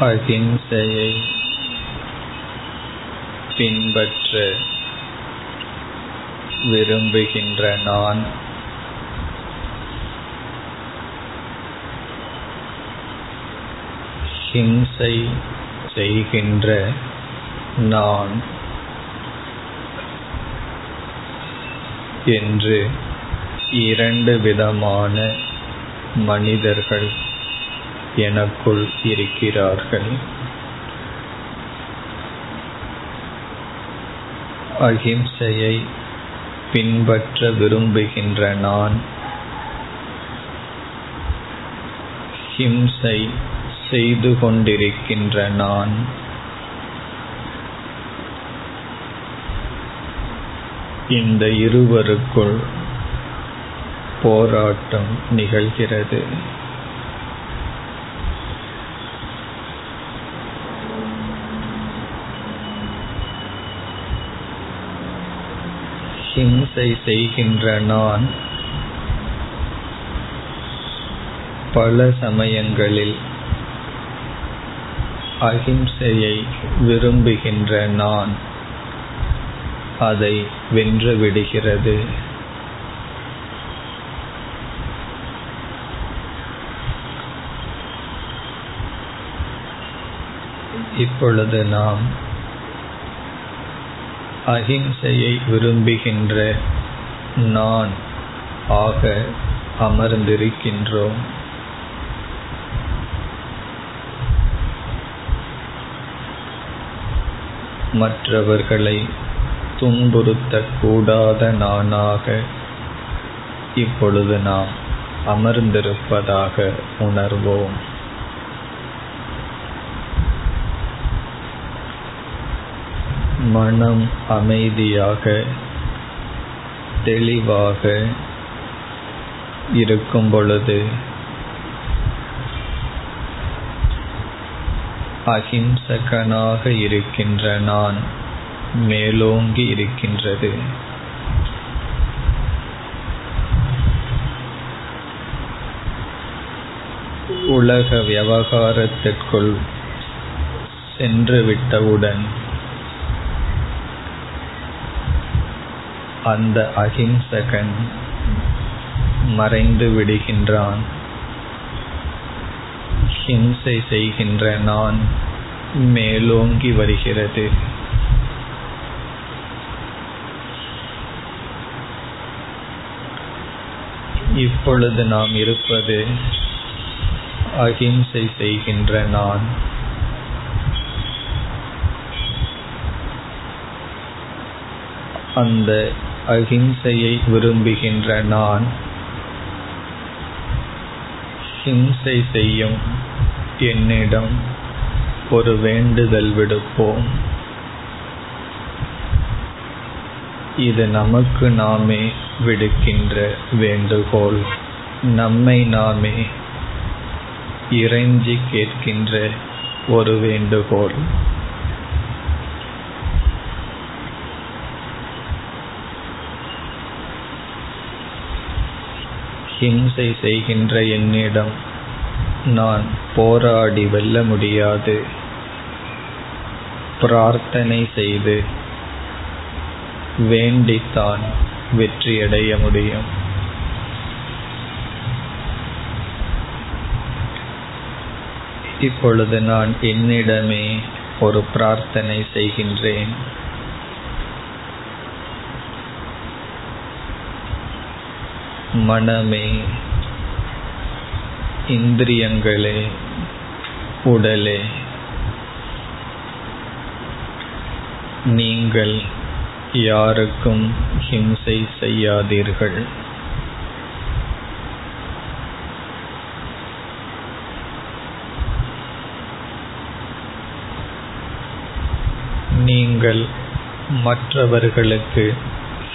அகிம்சையை பின்பற்ற விரும்புகின்ற நான் ஹிம்சை செய்கின்ற நான் என்று இரண்டு விதமான மனிதர்கள் எனக்குள் இருக்கிறார்கள். அகிம்சையை பின்பற்ற விரும்புகின்ற நான் ஹிம்சை செய்து கொண்டிருக்கின்ற நான் இந்த இருவருக்குள் போராட்டம் நிகழ்கிறது. அஹிம்சை செய்கின்ற நான் பல சமயங்களில் அகிம்சையை விரும்புகின்ற நான் அதை வென்றுவிடுகிறது இப்பொழுது நாம் அகிம்சையை விரும்புகின்ற நான் ஆக அமர்ந்திருக்கின்றோம். மற்றவர்களை துன்புறுத்தக்கூடாத நானாக இப்பொழுது நாம் அமர்ந்திருப்பதாக உணர்வோம். மனம் அமைதியாக தெளிவாக இருக்கும் பொழுது அஹிம்சகனாக இருக்கின்ற நான் மேலோங்கி இருக்கின்றது. உலக விவகாரத்திற்குள் சென்று அந்த அகிம்சகன் மறைந்து விடுகின்றான். ஹிம்சை செய்கின்ற நான் மேலோங்கி வருகிறது. இப்பொழுது நாம் இருப்பது அகிம்சை செய்கின்ற நான். அந்த அஹிம்சையை விரும்புகின்ற நான் ஹிம்சை செய்யும் என்னிடம் ஒரு வேண்டுதல் விடுப்போம். இது நமக்கு நாமே விடுக்கின்ற வேண்டுகோள். நம்மை நாமே இறைஞ்சி கேட்கின்ற ஒரு வேண்டுகோள். ஹிம்சை செய்கின்ற என்னிடம் நான் போராடி வெல்ல முடியாது. பிரார்த்தனை செய்து வேண்டித்தான் வெற்றியடைய முடியும். இப்பொழுது நான் என்னிடமே ஒரு பிரார்த்தனை செய்கின்றேன். மனமே இந்திரியங்களே உடலே நீங்கள் யாருக்கும் ஹிம்சை செய்யாதீர்கள். நீங்கள் மற்றவர்களுக்கு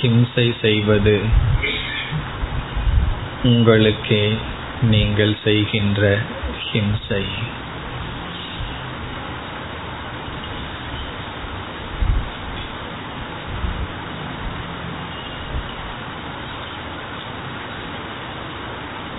ஹிம்சை செய்வது உங்களுக்கே நீங்கள் செய்கின்ற ஹிம்சை.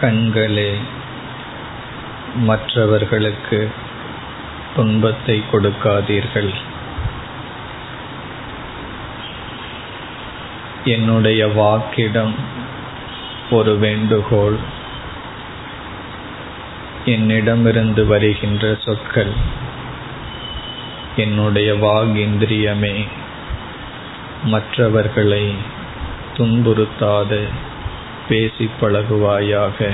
கண்களே மற்றவர்களுக்கு துன்பத்தை கொடுக்காதீர்கள். என்னுடைய வாக்கிடம் ஒரு வேண்டுகோள். என்னிடமிருந்து வருகின்ற சொற்கள். என்னுடைய வாகிந்திரியமே மற்றவர்களை துன்புறுத்தாது. பேசி பழகுவாயாக.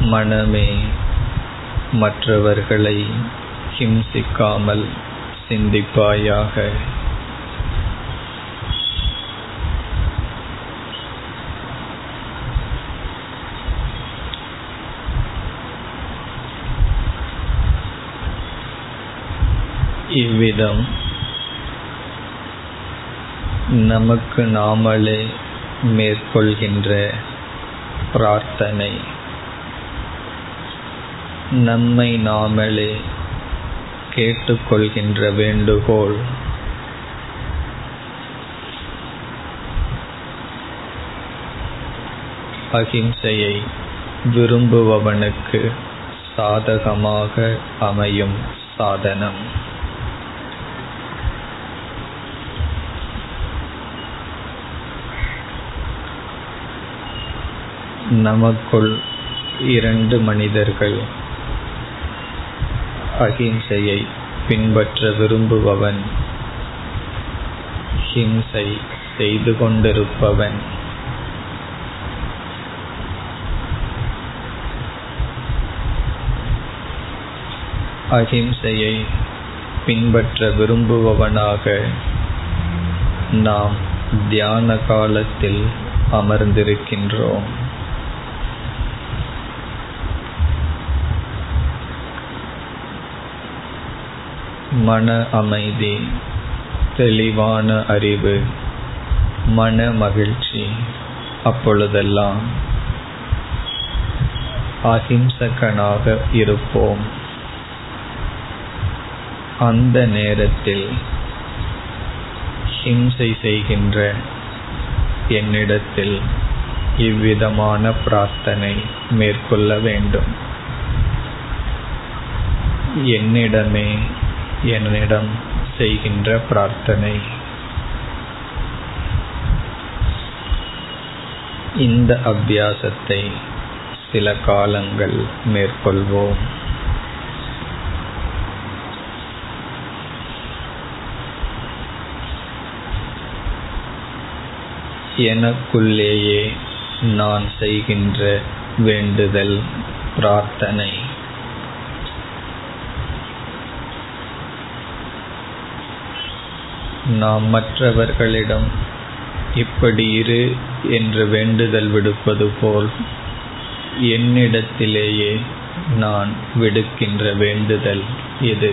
மனமே மற்றவர்களை ஹிம்சிக்காமல் சிந்திப்பாயாக. இவ்விதம் நமக்கு நாமளே மேற்கொள்கின்ற பிரார்த்தனை. நம்மை நாமளே கேட்டுக்கொள்கின்ற வேண்டுகோள். அகிம்சையை விரும்புபவனுக்கு சாதகமாக அமையும் சாதனம். நமக்குள் இரண்டு மனிதர்கள் அகிம்சையை பின்பற்ற விரும்புபவன். ஹிம்சை செய்து கொண்டிருப்பவன். அகிம்சையை பின்பற்ற விரும்புபவனாக நாம் தியான காலத்தில் அமர்ந்திருக்கின்றோம். மன அமைதி தெளிவான அறிவு மன மகிழ்ச்சி அப்பொழுதெல்லாம் அஹிம்சகனாக இருப்போம். அந்த நேரத்தில் ஹிம்சை செய்கின்ற என்னிடத்தில் இவ்விதமான பிரார்த்தனை மேற்கொள்ள வேண்டும். என்னிடமே என்னிடம் செய்கின்ற பிரார்த்தனை. இந்த அபியாசத்தை சில காலங்கள் மேற்கொள்வோம். எனக்குள்ளேயே நான் செய்கின்ற வேண்டுதல் பிரார்த்தனை நாம் மற்றவர்களிடம் இப்படி இரு என்று வேண்டுதல் விடுப்பது போல் என்னிடத்திலேயே நான் விடுக்கின்ற வேண்டுதல் இது